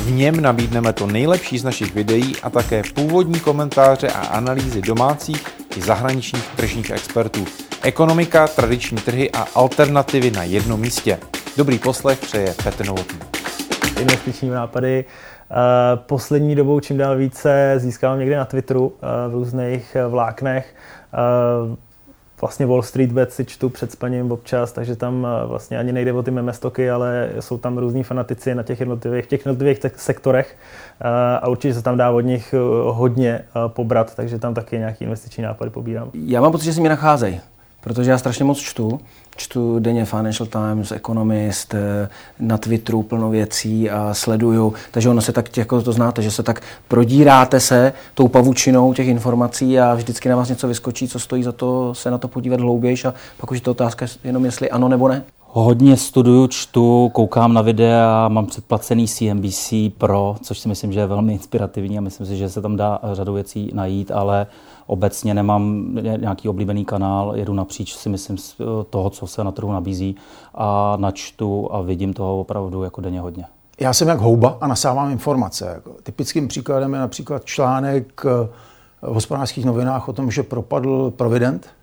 V něm nabídneme to nejlepší z našich videí a také původní komentáře a analýzy domácích i zahraničních tržních expertů. Ekonomika, tradiční trhy a alternativy na jednom místě. Dobrý poslech přeje Petr Novotný. Investiční nápady eh, poslední dobou čím dál více získávám někde na Twitteru eh, v různých eh, vláknech vlastně Wall Street Bet si čtu před spaním občas, takže tam eh, vlastně ani nejde o ty meme stoky, ale jsou tam různí fanatici na těch jednotlivých, těch jednotlivých sektorech eh, a určitě se tam dá od nich eh, hodně pobrat, takže tam taky nějaký investiční nápady pobírám. Já mám pocit, že si mě nacházejí protože já strašně moc čtu. Čtu denně Financial Times, Economist, eh, na Twitteru plno věcí a sleduju. Takže ono se tak, jako to znáte, že se tak prodíráte se tou pavučinou těch informací a vždycky na vás něco vyskočí, co stojí za to se na to podívat hlouběji a pak už je to otázka jenom jestli ano nebo ne. Hodně studuju, čtu, koukám na videa, mám předplacený CNBC Pro, což si myslím, že je velmi inspirativní a myslím si, že se tam dá řadu věcí najít, ale obecně nemám nějaký oblíbený kanál, jedu napříč si myslím eh, toho, co se na trhu nabízí a načtu a vidím toho opravdu jako denně hodně. Já jsem jak houba a nasávám informace. Typickým příkladem je například článek eh, v hospodářských novinách o tom, že propadl Provident.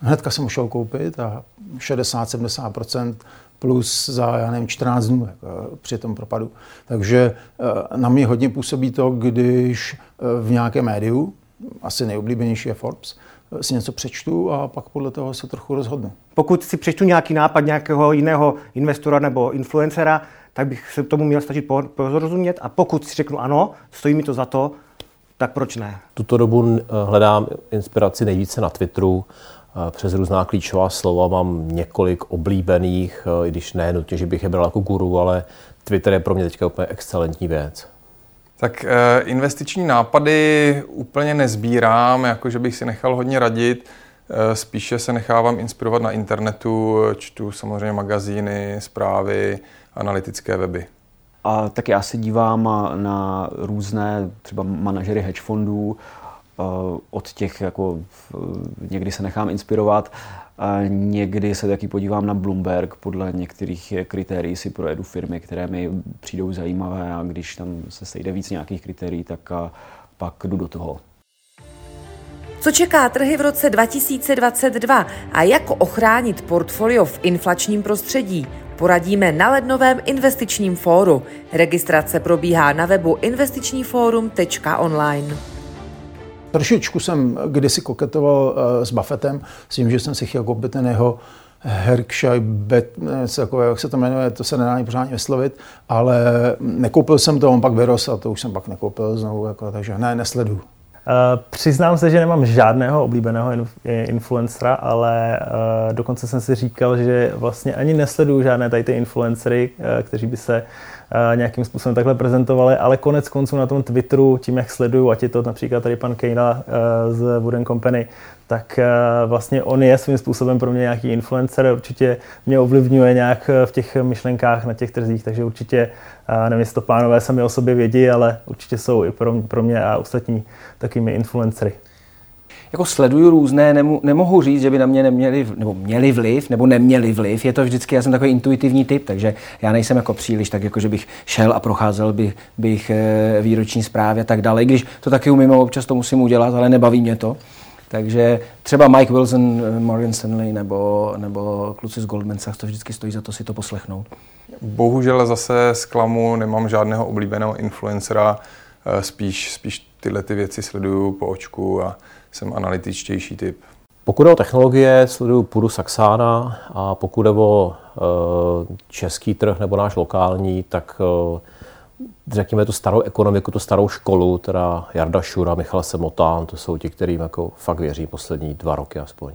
Hnedka jsem šel koupit a 60-70% plus za, já nevím, 14 dnů jako, při tom propadu. Takže eh, na mě hodně působí to, když v nějakém médiu asi nejoblíbenější je Forbes, si něco přečtu a pak podle toho se trochu rozhodnu. Pokud si přečtu nějaký nápad nějakého jiného investora nebo influencera, tak bych se tomu měl stačit porozumět a pokud si řeknu ano, stojí mi to za to, tak proč ne? Tuto dobu hledám inspiraci nejvíce na Twitteru, přes různá klíčová slova mám několik oblíbených, i když ne nutně, že bych je bral jako guru, ale Twitter je pro mě teďka úplně excelentní věc. Tak eh, investiční nápady úplně nezbírám, jakože bych si nechal hodně radit. Eh, spíše se nechávám inspirovat na internetu, čtu samozřejmě magazíny, zprávy, analytické weby. A tak já se dívám na různé třeba manažery hedge fondů, eh, od těch jako někdy se nechám inspirovat Někdy se taky podívám na Bloomberg, podle některých kritérií si projedu firmy, které mi přijdou zajímavé a když tam se sejde víc nějakých kritérií, tak pak jdu do toho. Co čeká trhy v roce 2022 a jak ochránit portfolio v inflačním prostředí? Poradíme na lednovém investičním fóru. Registrace probíhá na webu investičníforum.online. Trošičku jsem kdysi koketoval uh, s Buffettem, s tím, že jsem si chtěl koupit ten jeho Herkshire Bet, takové, jak se to jmenuje, to se nedá ani pořádně vyslovit, ale nekoupil jsem to, on pak vyrost a to už jsem pak nekoupil znovu, jako, takže ne, nesledu. Uh, přiznám se, že nemám žádného oblíbeného influencera, ale uh, dokonce jsem si říkal, že vlastně ani nesleduju žádné tady ty influencery, kteří by se Eh, nějakým způsobem takhle prezentovali, ale konec konců na tom Twitteru, tím jak sleduju, ať je to například tady pan Kejna eh, z Wooden Company, tak eh, vlastně on je svým způsobem pro mě nějaký influencer, určitě mě ovlivňuje nějak v těch myšlenkách na těch trzích, takže určitě, nevím, jestli to pánové sami o sobě vědí, ale určitě jsou i pro mě, pro mě a ostatní takými influencery jako sleduju různé, nemohu říct, že by na mě neměli, nebo měli vliv, nebo neměli vliv. Je to vždycky, já jsem takový intuitivní typ, takže já nejsem jako příliš tak, jako že bych šel a procházel by, bych výroční zprávy a tak dále. Když to taky umím, občas to musím udělat, ale nebaví mě to. Takže třeba Mike Wilson, eh, Morgan Stanley nebo, nebo kluci z Goldman Sachs, to vždycky stojí za to si to poslechnout. Bohužel zase zklamu, nemám žádného oblíbeného influencera, eh, spíš, spíš tyhle ty věci sleduju po očku a jsem analytičtější typ. Pokud jde o technologie, sleduju půdu Saxána a pokud jde o e, český trh nebo náš lokální, tak řekněme tu starou ekonomiku, tu starou školu, teda Jarda Šura, Michal Semotán, to jsou ti, kterým jako fakt věří poslední dva roky aspoň.